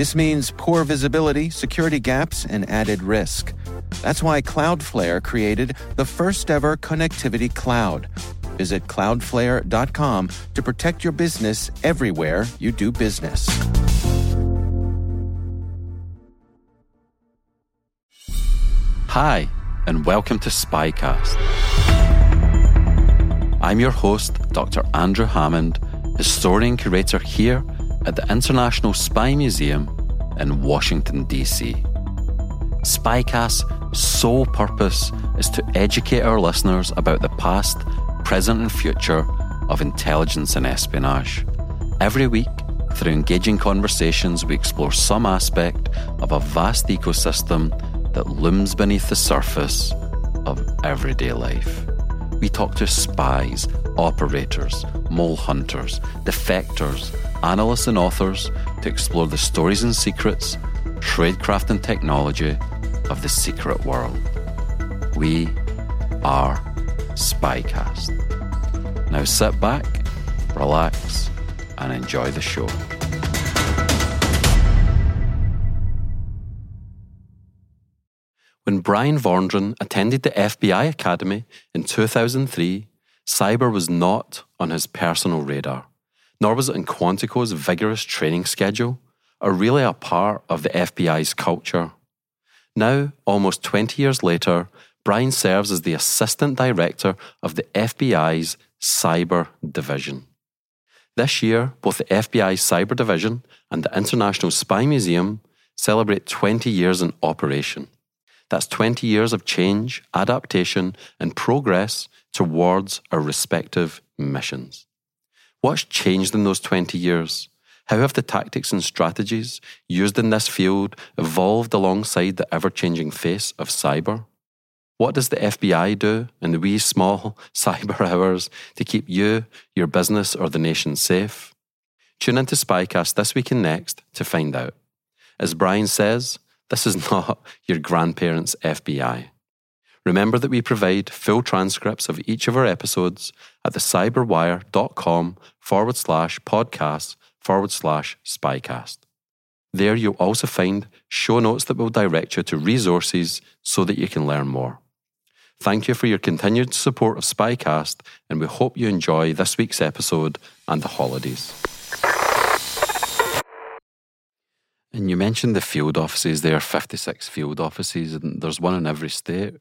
This means poor visibility, security gaps, and added risk. That's why Cloudflare created the first ever connectivity cloud. Visit cloudflare.com to protect your business everywhere you do business. Hi, and welcome to Spycast. I'm your host, Dr. Andrew Hammond, historian curator here at the International Spy Museum in Washington, D.C. Spycast's sole purpose is to educate our listeners about the past, present, and future of intelligence and espionage. Every week, through engaging conversations, we explore some aspect of a vast ecosystem that looms beneath the surface of everyday life. We talk to spies, operators, mole hunters, defectors, analysts, and authors to explore the stories and secrets, tradecraft, and technology of the secret world. We are Spycast. Now sit back, relax, and enjoy the show. When Bryan Vorndran attended the FBI Academy in 2003, cyber was not on his personal radar, nor was it in Quantico's vigorous training schedule, or really a part of the FBI's culture. Now, almost 20 years later, Bryan serves as the Assistant Director of the FBI's Cyber Division. This year, both the FBI Cyber Division and the International Spy Museum celebrate 20 years in operation. That's 20 years of change, adaptation, and progress towards our respective missions. What's changed in those 20 years? How have the tactics and strategies used in this field evolved alongside the ever changing face of cyber? What does the FBI do in the wee small cyber hours to keep you, your business, or the nation safe? Tune into Spycast this week and next to find out. As Bryan says, this is not your grandparents' FBI. Remember that we provide full transcripts of each of our episodes at thecyberwire.com forward slash podcast forward slash spycast. There you'll also find show notes that will direct you to resources so that you can learn more. Thank you for your continued support of Spycast, and we hope you enjoy this week's episode and the holidays. And you mentioned the field offices. There are 56 field offices, and there's one in every state.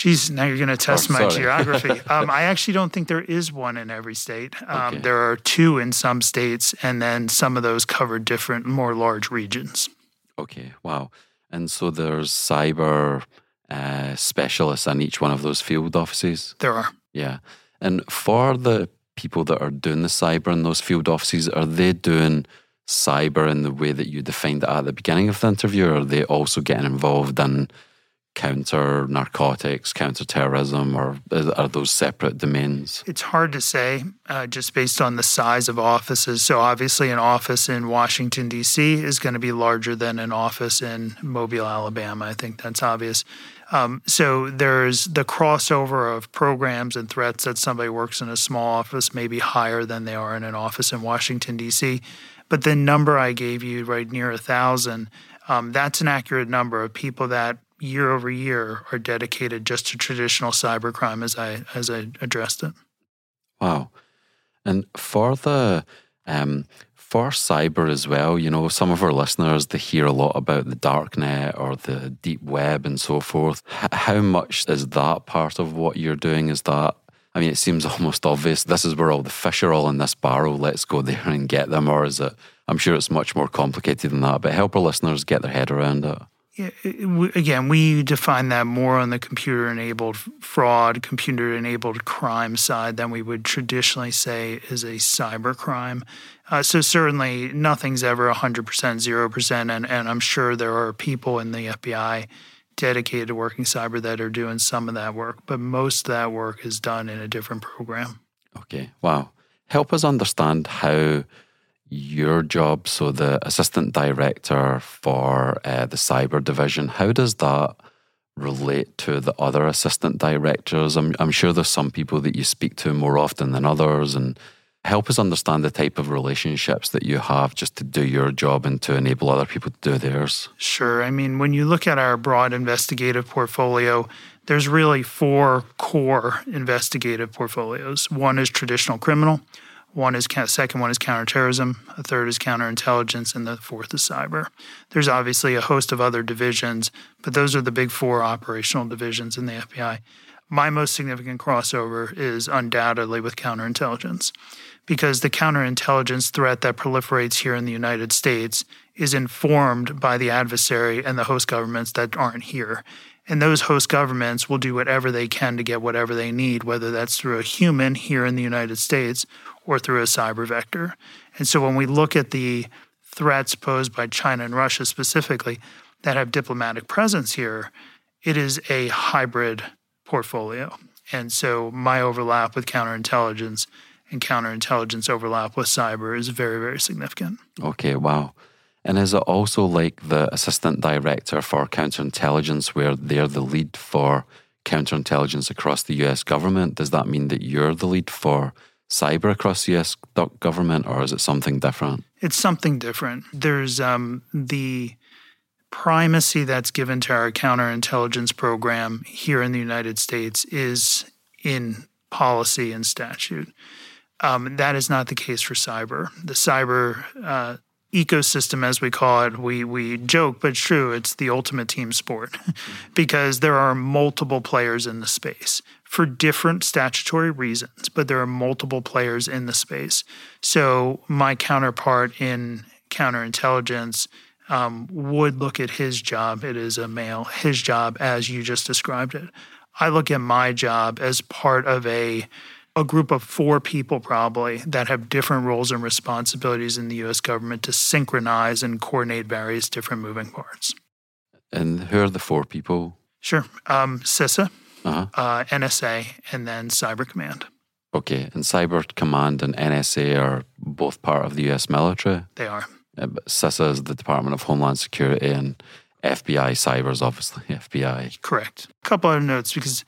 Geez, now you're going to test Oh, my geography. um, I actually don't think there is one in every state. Um, Okay. There are two in some states, and then some of those cover different, more large regions. Okay, wow. And so there's cyber uh, specialists in each one of those field offices. There are. Yeah. And for the people that are doing the cyber in those field offices, are they doing cyber in the way that you defined it at the beginning of the interview? Or are they also getting involved in counter narcotics, counter terrorism, or are those separate domains? It's hard to say uh, just based on the size of offices. So, obviously, an office in Washington, D.C. is going to be larger than an office in Mobile, Alabama. I think that's obvious. Um, so, there's the crossover of programs and threats that somebody works in a small office may be higher than they are in an office in Washington, D.C. But the number I gave you, right near a thousand, um, that's an accurate number of people that year over year are dedicated just to traditional cybercrime as I as I addressed it. Wow. And for the um, for cyber as well, you know, some of our listeners they hear a lot about the dark net or the deep web and so forth. H- how much is that part of what you're doing? Is that I mean, it seems almost obvious. This is where all the fish are all in this barrel. Let's go there and get them. Or is it? I'm sure it's much more complicated than that. But help our listeners get their head around it. Again, we define that more on the computer enabled fraud, computer enabled crime side than we would traditionally say is a cyber crime. Uh, so, certainly, nothing's ever 100%, 0%. And, and I'm sure there are people in the FBI dedicated to working cyber that are doing some of that work, but most of that work is done in a different program. Okay. Wow. Help us understand how your job, so the assistant director for uh, the cyber division, how does that relate to the other assistant directors? I'm, I'm sure there's some people that you speak to more often than others, and help us understand the type of relationships that you have just to do your job and to enable other people to do theirs. Sure. I mean, when you look at our broad investigative portfolio, there's really four core investigative portfolios. One is traditional criminal. One is second one is counterterrorism, a third is counterintelligence, and the fourth is cyber. There's obviously a host of other divisions, but those are the big four operational divisions in the FBI. My most significant crossover is undoubtedly with counterintelligence, because the counterintelligence threat that proliferates here in the United States is informed by the adversary and the host governments that aren't here. And those host governments will do whatever they can to get whatever they need, whether that's through a human here in the United States or through a cyber vector. And so when we look at the threats posed by China and Russia specifically that have diplomatic presence here, it is a hybrid portfolio. And so my overlap with counterintelligence and counterintelligence overlap with cyber is very, very significant. Okay, wow. And is it also like the assistant director for counterintelligence, where they're the lead for counterintelligence across the US government? Does that mean that you're the lead for cyber across the US government, or is it something different? It's something different. There's um, the primacy that's given to our counterintelligence program here in the United States is in policy and statute. Um, that is not the case for cyber. The cyber uh, ecosystem, as we call it, we we joke, but it's true. It's the ultimate team sport because there are multiple players in the space for different statutory reasons, but there are multiple players in the space. So my counterpart in counterintelligence um, would look at his job. It is a male. His job, as you just described it. I look at my job as part of a a group of four people probably that have different roles and responsibilities in the US government to synchronize and coordinate various different moving parts. And who are the four people? Sure. Um, CISA, uh-huh. uh, NSA, and then Cyber Command. Okay. And Cyber Command and NSA are both part of the US military? They are. Uh, CISA is the Department of Homeland Security and FBI Cyber is obviously FBI. Correct. A couple of notes because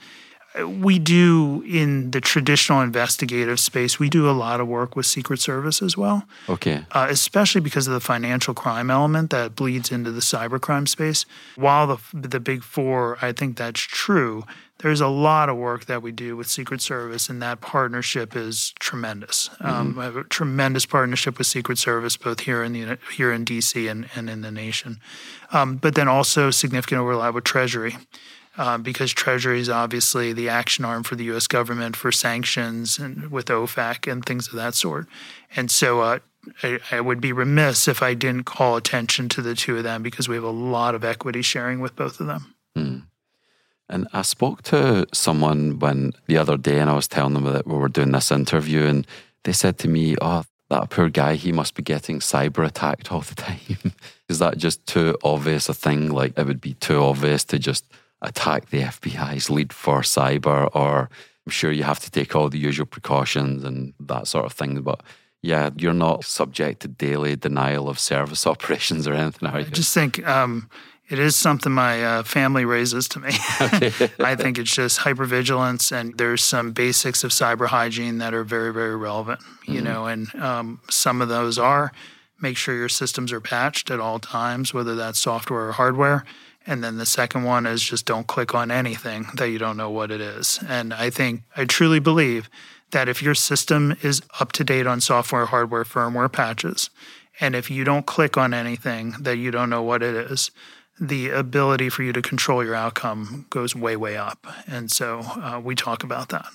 we do in the traditional investigative space we do a lot of work with secret service as well. Okay. Uh, especially because of the financial crime element that bleeds into the cybercrime space. While the the big four i think that's true there's a lot of work that we do with secret service and that partnership is tremendous. Mm-hmm. um, I have a tremendous partnership with secret service both here in the here in dc and, and in the nation. Um, but then also significant overlap with treasury um, because Treasury is obviously the action arm for the U.S. government for sanctions and with OFAC and things of that sort. And so uh, I, I, would be remiss if I didn't call attention to the two of them because we have a lot of equity sharing with both of them. Hmm. And I spoke to someone when the other day, and I was telling them that we were doing this interview, and they said to me, "Oh, that poor guy, he must be getting cyber attacked all the time." Is that just too obvious a thing? Like it would be too obvious to just attack the FBI's lead for cyber, or I'm sure you have to take all the usual precautions and that sort of thing. But yeah, you're not subject to daily denial of service operations or anything, are you? I just think um, it is something my uh, family raises to me. I think it's just hypervigilance, and there's some basics of cyber hygiene that are very, very relevant. You mm-hmm. know, and um, some of those are make sure your systems are patched at all times, whether that's software or hardware. And then the second one is just don't click on anything that you don't know what it is. And I think, I truly believe that if your system is up to date on software, hardware, firmware patches, and if you don't click on anything that you don't know what it is, the ability for you to control your outcome goes way, way up. And so uh, we talk about that.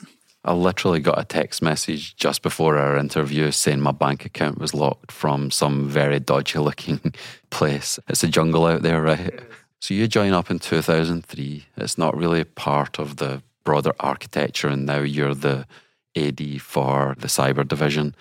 I literally got a text message just before our interview saying my bank account was locked from some very dodgy looking place. It's a jungle out there, right? So you join up in 2003. It's not really part of the broader architecture, and now you're the AD for the cyber division.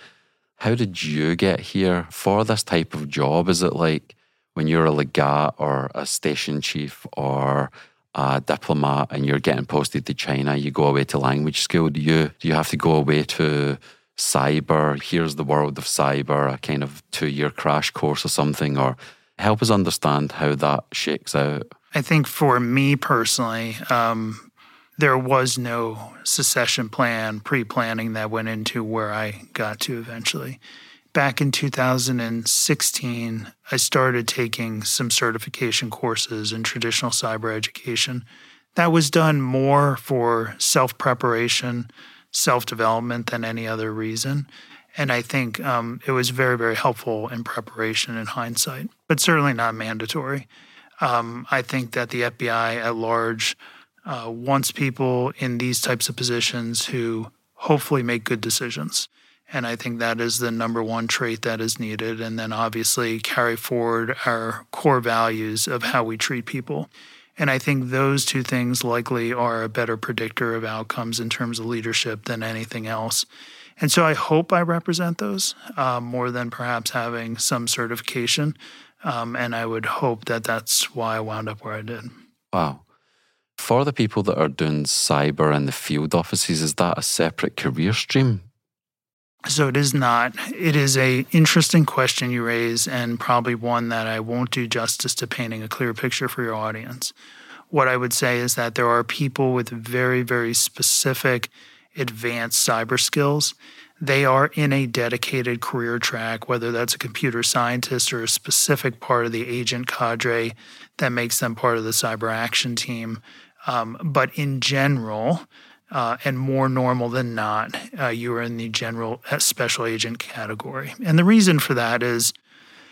How did you get here for this type of job? Is it like when you're a legat or a station chief or a diplomat and you're getting posted to China, you go away to language school? Do you do you have to go away to cyber? Here's the world of cyber, a kind of two year crash course or something, or help us understand how that shakes out. I think for me personally, um, there was no secession plan, pre planning that went into where I got to eventually. Back in 2016, I started taking some certification courses in traditional cyber education. That was done more for self preparation, self development than any other reason. And I think um, it was very, very helpful in preparation in hindsight, but certainly not mandatory. Um, I think that the FBI at large uh, wants people in these types of positions who hopefully make good decisions. And I think that is the number one trait that is needed. And then obviously carry forward our core values of how we treat people. And I think those two things likely are a better predictor of outcomes in terms of leadership than anything else. And so I hope I represent those uh, more than perhaps having some certification. Um, and I would hope that that's why I wound up where I did. Wow. For the people that are doing cyber in the field offices, is that a separate career stream? So it is not. It is a interesting question you raise, and probably one that I won't do justice to painting a clear picture for your audience. What I would say is that there are people with very, very specific advanced cyber skills. They are in a dedicated career track, whether that's a computer scientist or a specific part of the agent cadre that makes them part of the cyber action team. Um, but in general, uh, and more normal than not, uh, you are in the general uh, special agent category. And the reason for that is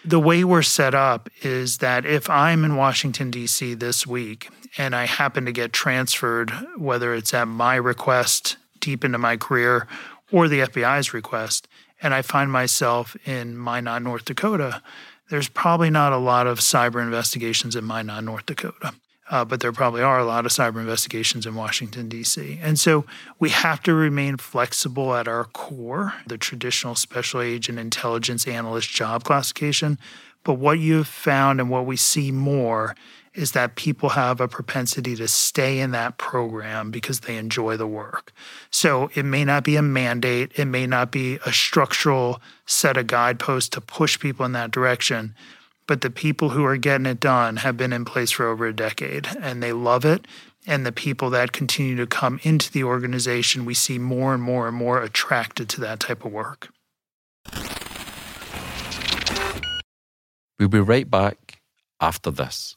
the way we're set up is that if I'm in Washington, D.C. this week and I happen to get transferred, whether it's at my request deep into my career or the FBI's request, and I find myself in Minot, North Dakota, there's probably not a lot of cyber investigations in Minot, North Dakota uh, but there probably are a lot of cyber investigations in Washington, D.C. And so we have to remain flexible at our core, the traditional special agent intelligence analyst job classification. But what you've found and what we see more is that people have a propensity to stay in that program because they enjoy the work. So it may not be a mandate, it may not be a structural set of guideposts to push people in that direction but the people who are getting it done have been in place for over a decade and they love it. And the people that continue to come into the organization, we see more and more and more attracted to that type of work. We'll be right back after this.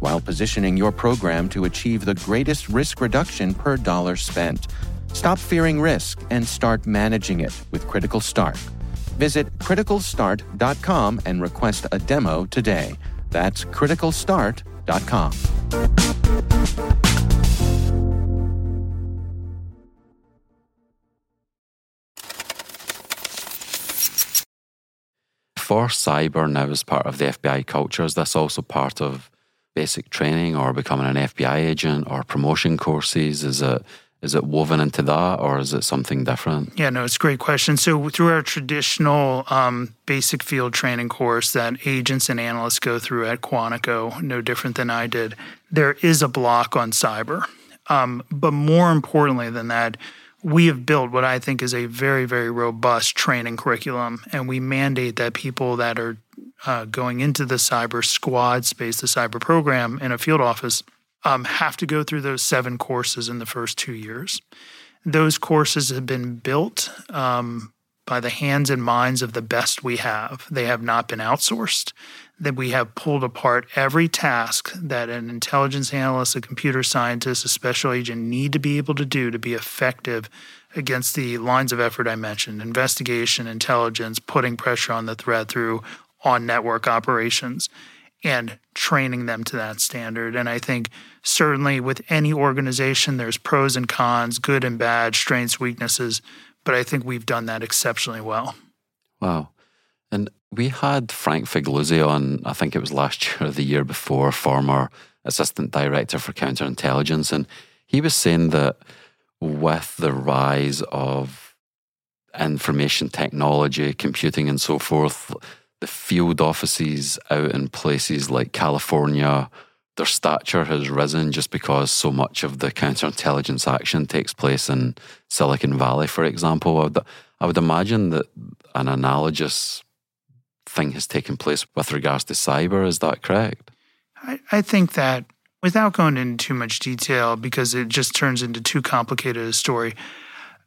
while positioning your program to achieve the greatest risk reduction per dollar spent. Stop fearing risk and start managing it with Critical Start. Visit criticalstart.com and request a demo today. That's criticalstart.com. for cyber now as part of the FBI culture? Is this also part of basic training or becoming an FBI agent or promotion courses? Is it is it woven into that or is it something different? Yeah, no, it's a great question. So, through our traditional um, basic field training course that agents and analysts go through at Quantico, no different than I did, there is a block on cyber. Um, but more importantly than that, we have built what I think is a very, very robust training curriculum, and we mandate that people that are uh, going into the cyber squad space, the cyber program in a field office, um, have to go through those seven courses in the first two years. Those courses have been built um, by the hands and minds of the best we have. They have not been outsourced. That we have pulled apart every task that an intelligence analyst, a computer scientist, a special agent need to be able to do to be effective against the lines of effort I mentioned investigation, intelligence, putting pressure on the threat through on network operations and training them to that standard. And I think certainly with any organization, there's pros and cons, good and bad, strengths, weaknesses but I think we've done that exceptionally well. Wow. And we had Frank Figliuzzi on, I think it was last year or the year before, former assistant director for counterintelligence. And he was saying that with the rise of information technology, computing, and so forth, the field offices out in places like California, their stature has risen just because so much of the counterintelligence action takes place in Silicon Valley, for example. I would, I would imagine that an analogous thing has taken place with regards to cyber. Is that correct? I, I think that without going into too much detail, because it just turns into too complicated a story,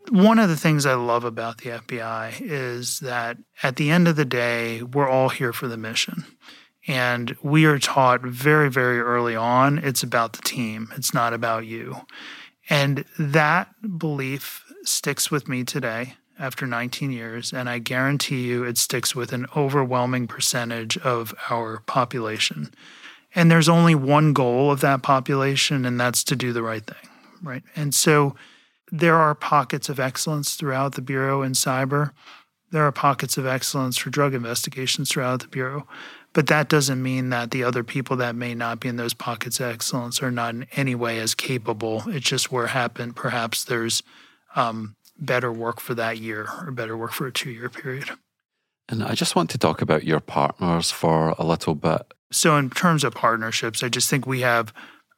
one of the things I love about the FBI is that at the end of the day, we're all here for the mission. And we are taught very, very early on it's about the team, it's not about you. And that belief sticks with me today after 19 years. And I guarantee you it sticks with an overwhelming percentage of our population. And there's only one goal of that population, and that's to do the right thing, right? And so there are pockets of excellence throughout the Bureau in cyber. There are pockets of excellence for drug investigations throughout the Bureau. But that doesn't mean that the other people that may not be in those pockets of excellence are not in any way as capable. It's just where happened. Perhaps there's um, better work for that year or better work for a two year period. And I just want to talk about your partners for a little bit. So, in terms of partnerships, I just think we have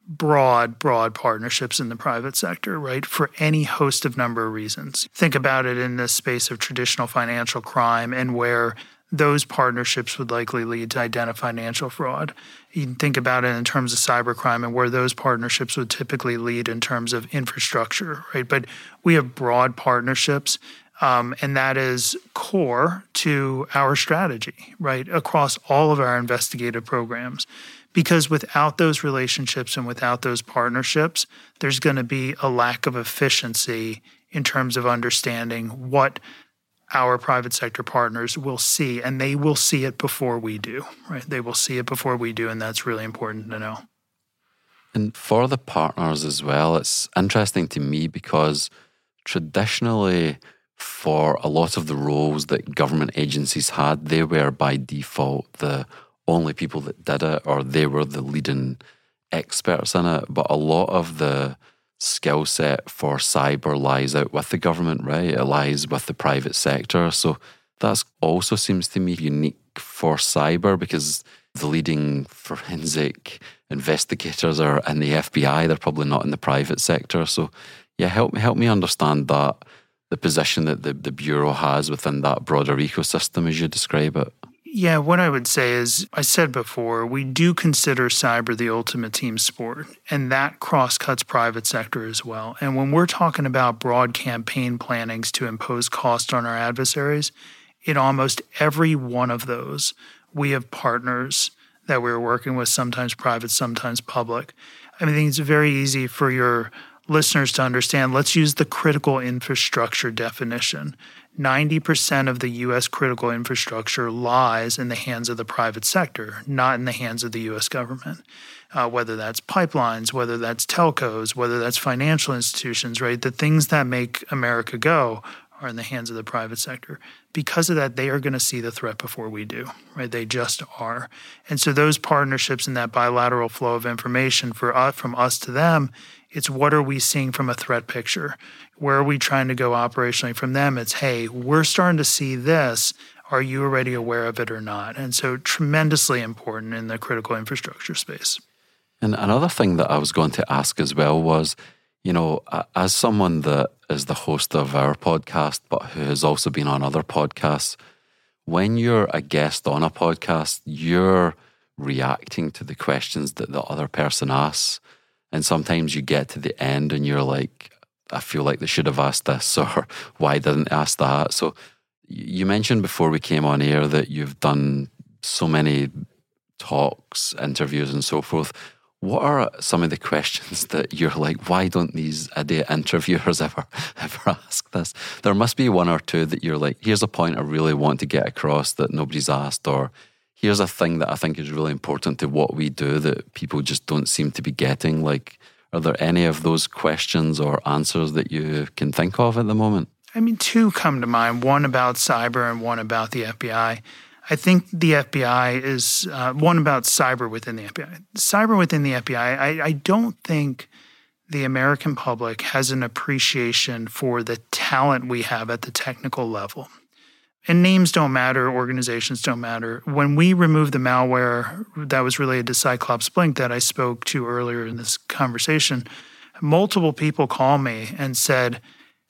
broad, broad partnerships in the private sector, right? For any host of number of reasons. Think about it in the space of traditional financial crime and where those partnerships would likely lead to identify financial fraud. You can think about it in terms of cybercrime and where those partnerships would typically lead in terms of infrastructure, right? But we have broad partnerships, um, and that is core to our strategy, right? Across all of our investigative programs. Because without those relationships and without those partnerships, there's going to be a lack of efficiency in terms of understanding what our private sector partners will see, and they will see it before we do, right? They will see it before we do, and that's really important to know. And for the partners as well, it's interesting to me because traditionally, for a lot of the roles that government agencies had, they were by default the only people that did it, or they were the leading experts in it. But a lot of the skill set for cyber lies out with the government, right? It lies with the private sector. So that also seems to me unique for cyber because the leading forensic investigators are in the FBI. They're probably not in the private sector. So yeah, help me help me understand that the position that the, the Bureau has within that broader ecosystem as you describe it. Yeah, what I would say is, I said before, we do consider cyber the ultimate team sport, and that cross cuts private sector as well. And when we're talking about broad campaign plannings to impose cost on our adversaries, in almost every one of those, we have partners that we're working with, sometimes private, sometimes public. I mean, I think it's very easy for your listeners to understand. Let's use the critical infrastructure definition. 90% of the US critical infrastructure lies in the hands of the private sector, not in the hands of the US government. Uh, whether that's pipelines, whether that's telcos, whether that's financial institutions, right? The things that make America go are in the hands of the private sector. Because of that, they are going to see the threat before we do, right? They just are. And so those partnerships and that bilateral flow of information for us, from us to them it's what are we seeing from a threat picture? Where are we trying to go operationally? From them, it's, hey, we're starting to see this. Are you already aware of it or not? And so, tremendously important in the critical infrastructure space. And another thing that I was going to ask as well was You know, as someone that is the host of our podcast, but who has also been on other podcasts, when you're a guest on a podcast, you're reacting to the questions that the other person asks. And sometimes you get to the end and you're like, I feel like they should have asked this, or why didn't they ask that? So you mentioned before we came on air that you've done so many talks, interviews, and so forth. What are some of the questions that you're like, why don't these interviewers ever ever ask this? There must be one or two that you're like, here's a point I really want to get across that nobody's asked, or here's a thing that I think is really important to what we do that people just don't seem to be getting. Like, are there any of those questions or answers that you can think of at the moment? I mean, two come to mind one about cyber and one about the FBI. I think the FBI is uh, one about cyber within the FBI. Cyber within the FBI, I, I don't think the American public has an appreciation for the talent we have at the technical level. And names don't matter, organizations don't matter. When we removed the malware that was related to Cyclops Blink that I spoke to earlier in this conversation, multiple people called me and said,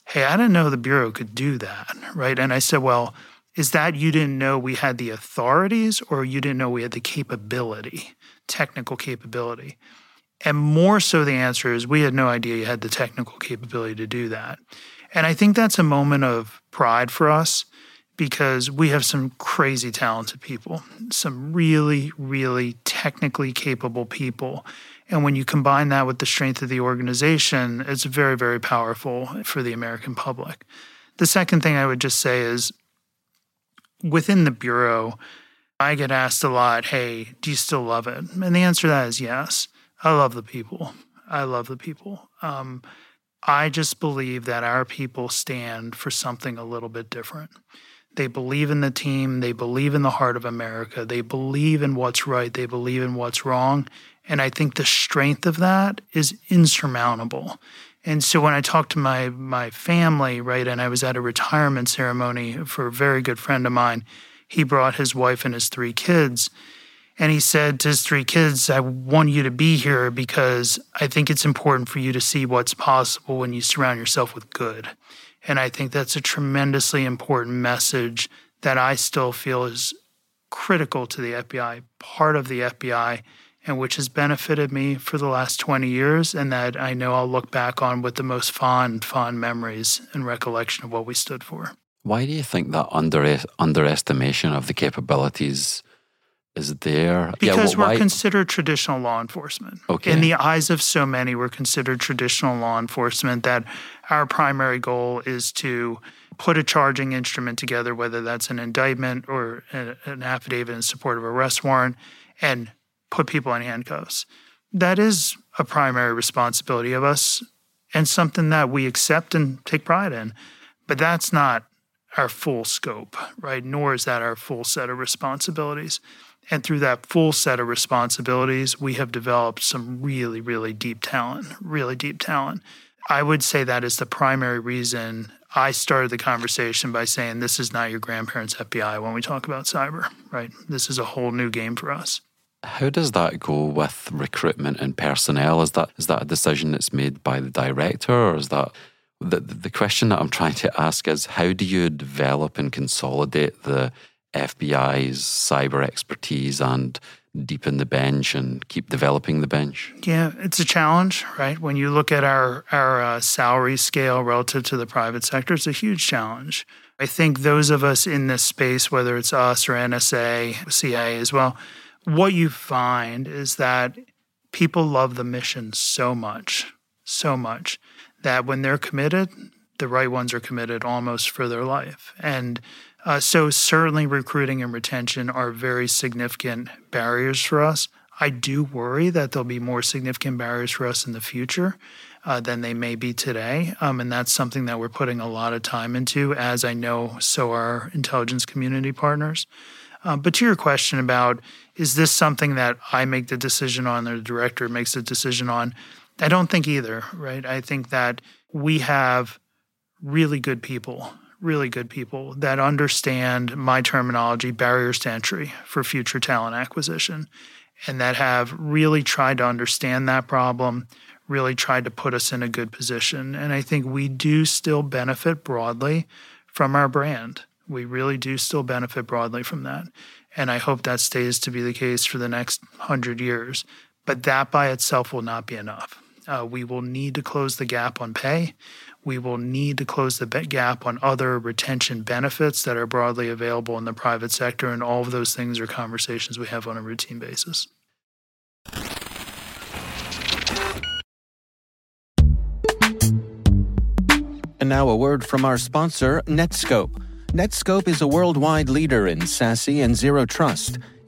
Hey, I didn't know the Bureau could do that, right? And I said, Well, is that you didn't know we had the authorities or you didn't know we had the capability, technical capability? And more so, the answer is we had no idea you had the technical capability to do that. And I think that's a moment of pride for us because we have some crazy talented people, some really, really technically capable people. And when you combine that with the strength of the organization, it's very, very powerful for the American public. The second thing I would just say is within the Bureau, I get asked a lot, hey, do you still love it? And the answer to that is yes. I love the people. I love the people. Um, I just believe that our people stand for something a little bit different. They believe in the team. They believe in the heart of America. They believe in what's right. They believe in what's wrong. And I think the strength of that is insurmountable. And so when I talked to my my family, right, and I was at a retirement ceremony for a very good friend of mine, he brought his wife and his three kids. And he said to his three kids, I want you to be here because I think it's important for you to see what's possible when you surround yourself with good. And I think that's a tremendously important message that I still feel is critical to the FBI, part of the FBI, and which has benefited me for the last 20 years, and that I know I'll look back on with the most fond, fond memories and recollection of what we stood for. Why do you think that under, underestimation of the capabilities is there? Because yeah, well, we're considered traditional law enforcement. Okay. In the eyes of so many, we're considered traditional law enforcement that our primary goal is to put a charging instrument together, whether that's an indictment or an affidavit in support of arrest warrant, and put people in handcuffs. That is a primary responsibility of us and something that we accept and take pride in. But that's not our full scope, right? Nor is that our full set of responsibilities. And through that full set of responsibilities, we have developed some really, really deep talent, really deep talent. I would say that is the primary reason I started the conversation by saying this is not your grandparents' FBI when we talk about cyber, right? This is a whole new game for us. How does that go with recruitment and personnel? Is that is that a decision that's made by the director, or is that the the question that I'm trying to ask is how do you develop and consolidate the FBI's cyber expertise and deepen the bench and keep developing the bench? Yeah, it's a challenge, right? When you look at our our uh, salary scale relative to the private sector, it's a huge challenge. I think those of us in this space, whether it's us or NSA, CIA as well, what you find is that people love the mission so much, so much that when they're committed, the right ones are committed almost for their life. And uh, so, certainly, recruiting and retention are very significant barriers for us. I do worry that there'll be more significant barriers for us in the future uh, than they may be today. Um, and that's something that we're putting a lot of time into, as I know so are intelligence community partners. Uh, but to your question about is this something that I make the decision on or the director makes the decision on, I don't think either, right? I think that we have really good people really good people that understand my terminology, barriers to entry for future talent acquisition, and that have really tried to understand that problem, really tried to put us in a good position. And I think we do still benefit broadly from our brand. We really do still benefit broadly from that. And I hope that stays to be the case for the next hundred years. But that by itself will not be enough. Uh, we will need to close the gap on pay. We will need to close the gap on other retention benefits that are broadly available in the private sector. And all of those things are conversations we have on a routine basis. And now a word from our sponsor, Netskope. Netskope is a worldwide leader in SASE and zero trust.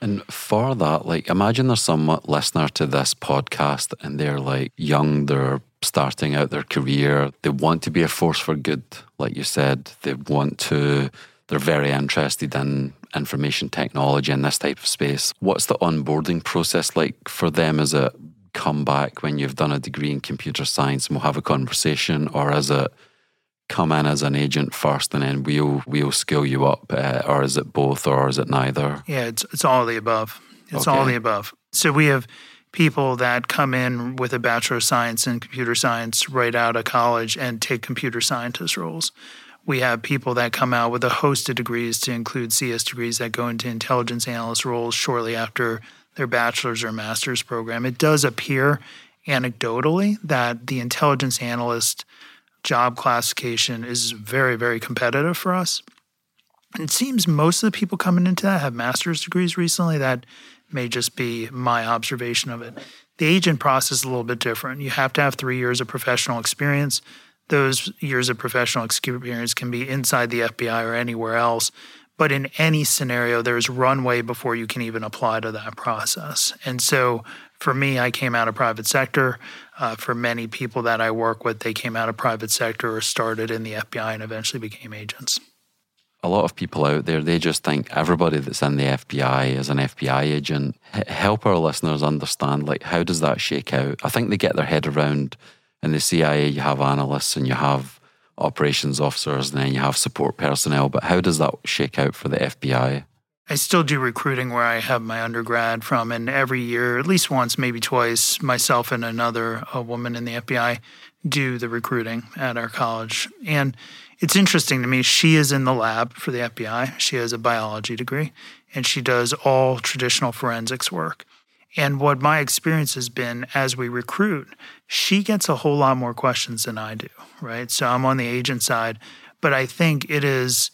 And for that, like, imagine there's some listener to this podcast and they're like young, they're starting out their career, they want to be a force for good, like you said, they want to, they're very interested in information technology in this type of space. What's the onboarding process like for them? Is it come back when you've done a degree in computer science and we'll have a conversation, or is it come in as an agent first and then we'll we'll skill you up, uh, or is it both, or is it neither? Yeah, it's it's all the above. It's okay. all the above. So we have people that come in with a bachelor of science in computer science right out of college and take computer scientist roles. We have people that come out with a host of degrees to include CS degrees that go into intelligence analyst roles shortly after their bachelor's or master's program. It does appear anecdotally that the intelligence analyst job classification is very, very competitive for us. It seems most of the people coming into that have master's degrees recently. That may just be my observation of it. The agent process is a little bit different. You have to have three years of professional experience those years of professional experience can be inside the FBI or anywhere else. But in any scenario, there's runway before you can even apply to that process. And so for me, I came out of private sector. Uh, for many people that I work with, they came out of private sector or started in the FBI and eventually became agents. A lot of people out there, they just think everybody that's in the FBI is an FBI agent. H- help our listeners understand, like, how does that shake out? I think they get their head around in the CIA, you have analysts and you have operations officers and then you have support personnel. But how does that shake out for the FBI? I still do recruiting where I have my undergrad from, and every year, at least once, maybe twice, myself and another woman in the FBI do the recruiting at our college. And it's interesting to me. She is in the lab for the FBI. She has a biology degree, and she does all traditional forensics work. And what my experience has been as we recruit, she gets a whole lot more questions than I do, right? So I'm on the agent side, but I think it is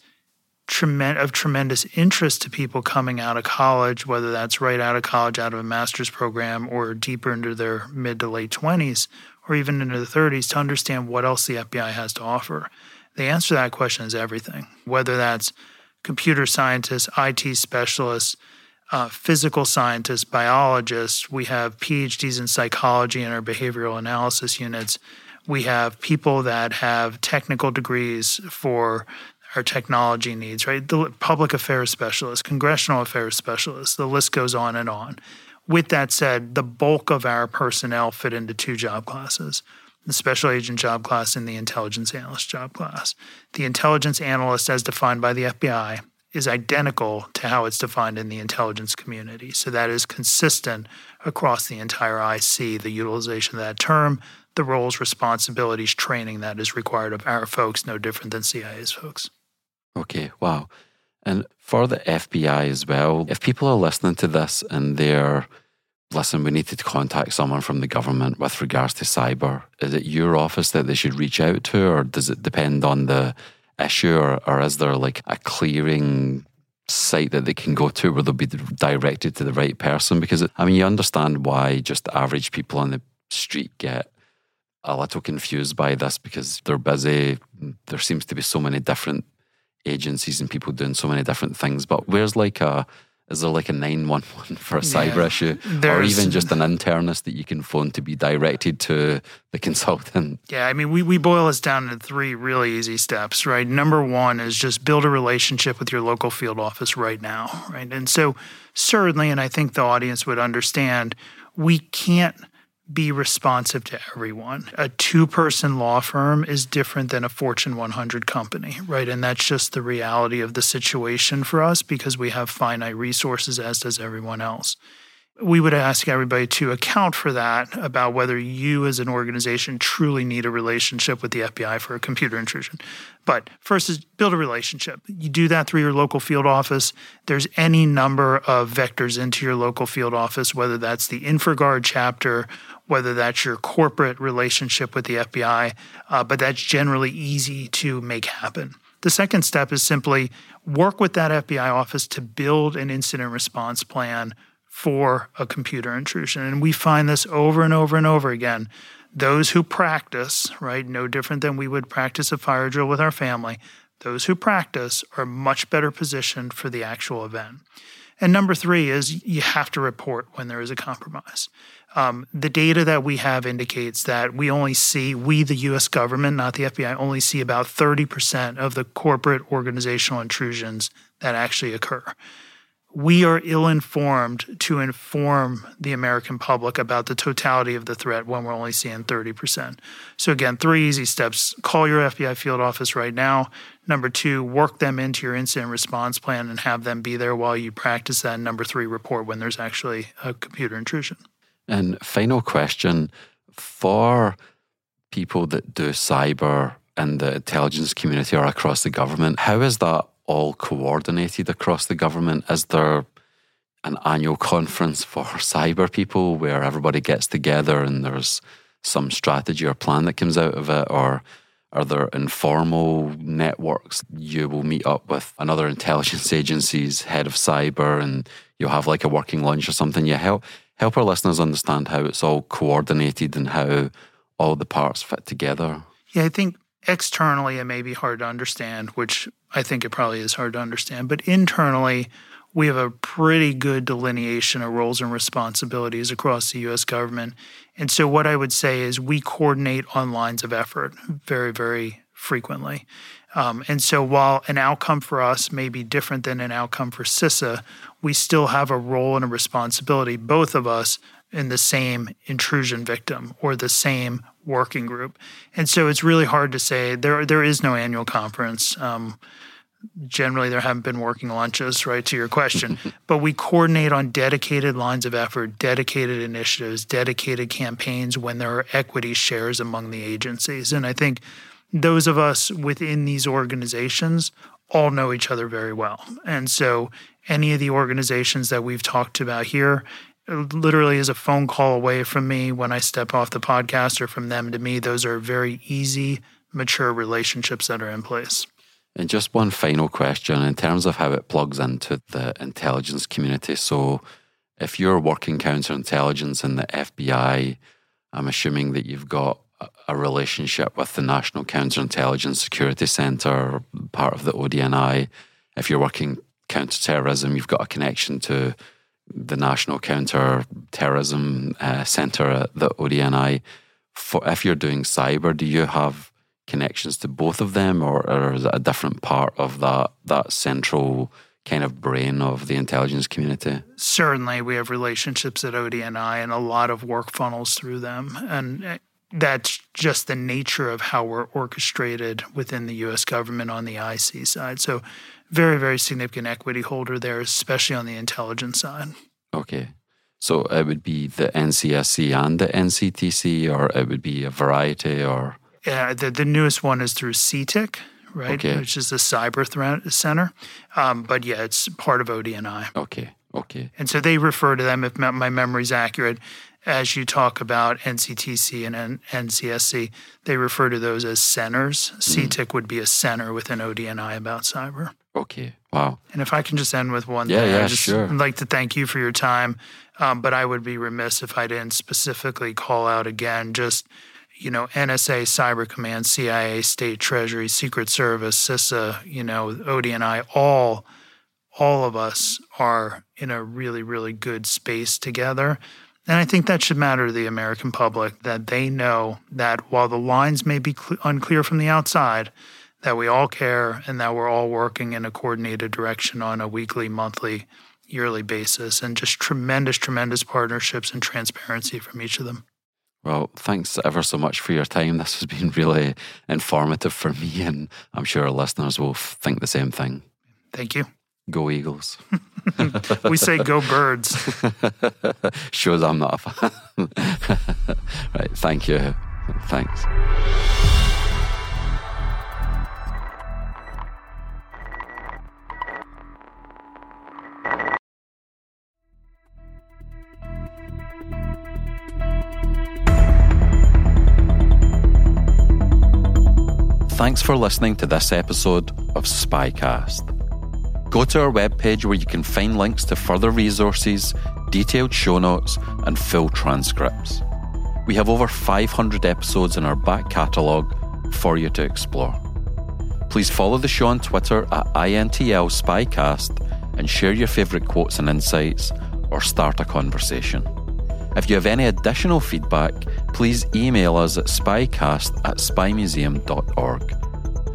of tremendous interest to people coming out of college, whether that's right out of college, out of a master's program, or deeper into their mid to late 20s, or even into the 30s, to understand what else the FBI has to offer. The answer to that question is everything, whether that's computer scientists, IT specialists, uh, physical scientists, biologists. We have PhDs in psychology in our behavioral analysis units. We have people that have technical degrees for our technology needs, right? The public affairs specialists, congressional affairs specialists, the list goes on and on. With that said, the bulk of our personnel fit into two job classes the special agent job class and the intelligence analyst job class. The intelligence analyst, as defined by the FBI, is identical to how it's defined in the intelligence community. So that is consistent across the entire IC, the utilization of that term, the roles, responsibilities, training that is required of our folks, no different than CIA's folks. Okay, wow. And for the FBI as well, if people are listening to this and they're, listen, we need to contact someone from the government with regards to cyber, is it your office that they should reach out to, or does it depend on the issue, or, or is there like a clearing site that they can go to where they'll be directed to the right person? Because, I mean, you understand why just average people on the street get a little confused by this because they're busy. There seems to be so many different agencies and people doing so many different things. But where's like a Is there like a 911 for a cyber Yeah. issue? Or even just an internist that you can phone to be directed to the consultant? Yeah, I mean, we, we boil this down into three really easy steps, right? Number one is just build a relationship with your local field office right now, right? And so, certainly, and I think the audience would understand, we can't be responsive to everyone. A two person law firm is different than a Fortune 100 company, right? And that's just the reality of the situation for us because we have finite resources, as does everyone else we would ask everybody to account for that about whether you as an organization truly need a relationship with the FBI for a computer intrusion. But first is build a relationship. You do that through your local field office. There's any number of vectors into your local field office, whether that's the InfraGard chapter, whether that's your corporate relationship with the FBI, uh, but that's generally easy to make happen. The second step is simply work with that FBI office to build an incident response plan for a computer intrusion. And we find this over and over and over again. Those who practice, right, no different than we would practice a fire drill with our family, those who practice are much better positioned for the actual event. And number three is you have to report when there is a compromise. Um, the data that we have indicates that we only see, we, the US government, not the FBI, only see about 30% of the corporate organizational intrusions that actually occur we are ill informed to inform the American public about the totality of the threat when we're only seeing 30%. So, again, three easy steps call your FBI field office right now. Number two, work them into your incident response plan and have them be there while you practice that. Number three, report when there's actually a computer intrusion. And final question for people that do cyber in the intelligence community or across the government, how is that all coordinated across the government? Is there an annual conference for cyber people where everybody gets together and there's some strategy or plan that comes out of it? Or are there informal networks? You will meet up with another intelligence agency's head of cyber and you'll have like a working lunch or something. You help help our listeners understand how it's all coordinated and how all the parts fit together. Yeah, I think externally it may be hard to understand, which I think it probably is hard to understand. But internally, we have a pretty good delineation of roles and responsibilities across the US government. And so, what I would say is we coordinate on lines of effort very, very frequently. Um, and so, while an outcome for us may be different than an outcome for CISA, we still have a role and a responsibility, both of us, in the same intrusion victim or the same working group. And so it's really hard to say. There, there is no annual conference. Um, generally, there haven't been working lunches, right, to your question. but we coordinate on dedicated lines of effort, dedicated initiatives, dedicated campaigns when there are equity shares among the agencies. And I think those of us within these organizations all know each other very well. And so any of the organizations that we've talked about here literally is a phone call away from me when I step off the podcast or from them to me. Those are very easy, mature relationships that are in place. And just one final question in terms of how it plugs into the intelligence community. So, if you're working counterintelligence in the FBI, I'm assuming that you've got a relationship with the National Counterintelligence Security Center, part of the ODNI. If you're working counterterrorism, you've got a connection to the National Counterterrorism uh, Center at the ODNI. For if you're doing cyber, do you have connections to both of them, or, or is it a different part of that that central kind of brain of the intelligence community? Certainly, we have relationships at ODNI and a lot of work funnels through them, and that's just the nature of how we're orchestrated within the U.S. government on the IC side. So, very, very significant equity holder there, especially on the intelligence side. Okay. So it would be the NCSC and the NCTC, or it would be a variety, or Yeah, the, the newest one is through CTIC, right, Okay. which is the Cyber Threat Center. Um, but yeah, it's part of ODNI. okay, okay, And so they refer to them, if my memory's accurate, as you talk about NCTC and N- NCSC, they refer to those as centers. CTIC would be a center within ODNI about cyber. Okay. Wow. And if I can just end with one Yeah, thing, yeah, I just sure. like to thank you for your time. Um, but I would be remiss if I didn't specifically call out again just, you know, NSA, Cyber Command, CIA, State Treasury, Secret Service, CISA, you know, ODNI, all all of us are in a really, really good space together. And I think that should matter to the American public that they know that while the lines may be cl- unclear from the outside, that we all care and that we're all working in a coordinated direction on a weekly, monthly, yearly basis, and just tremendous, tremendous partnerships and transparency from each of them. Well, thanks ever so much for your time. This has been really informative for me, and I'm sure our listeners will think the same thing. Thank you. Go Eagles. we say go birds. Shows I'm not a fan. right. Thank you. Thanks. Thanks for listening to this episode of Spycast. Go to our webpage where you can find links to further resources, detailed show notes, and full transcripts. We have over 500 episodes in our back catalogue for you to explore. Please follow the show on Twitter at INTL Spycast and share your favourite quotes and insights or start a conversation. If you have any additional feedback, please email us at spycast at spymuseum.org.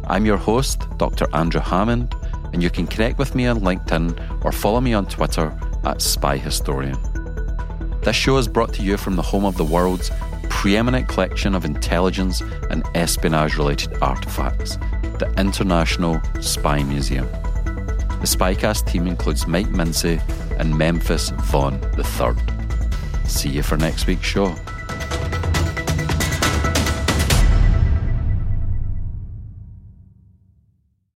I'm your host, Dr. Andrew Hammond, and you can connect with me on LinkedIn or follow me on Twitter at Spy Historian. This show is brought to you from the home of the world's preeminent collection of intelligence and espionage related artifacts, the International Spy Museum. The Spycast team includes Mike Mincy and Memphis Vaughn III. See you for next week's show.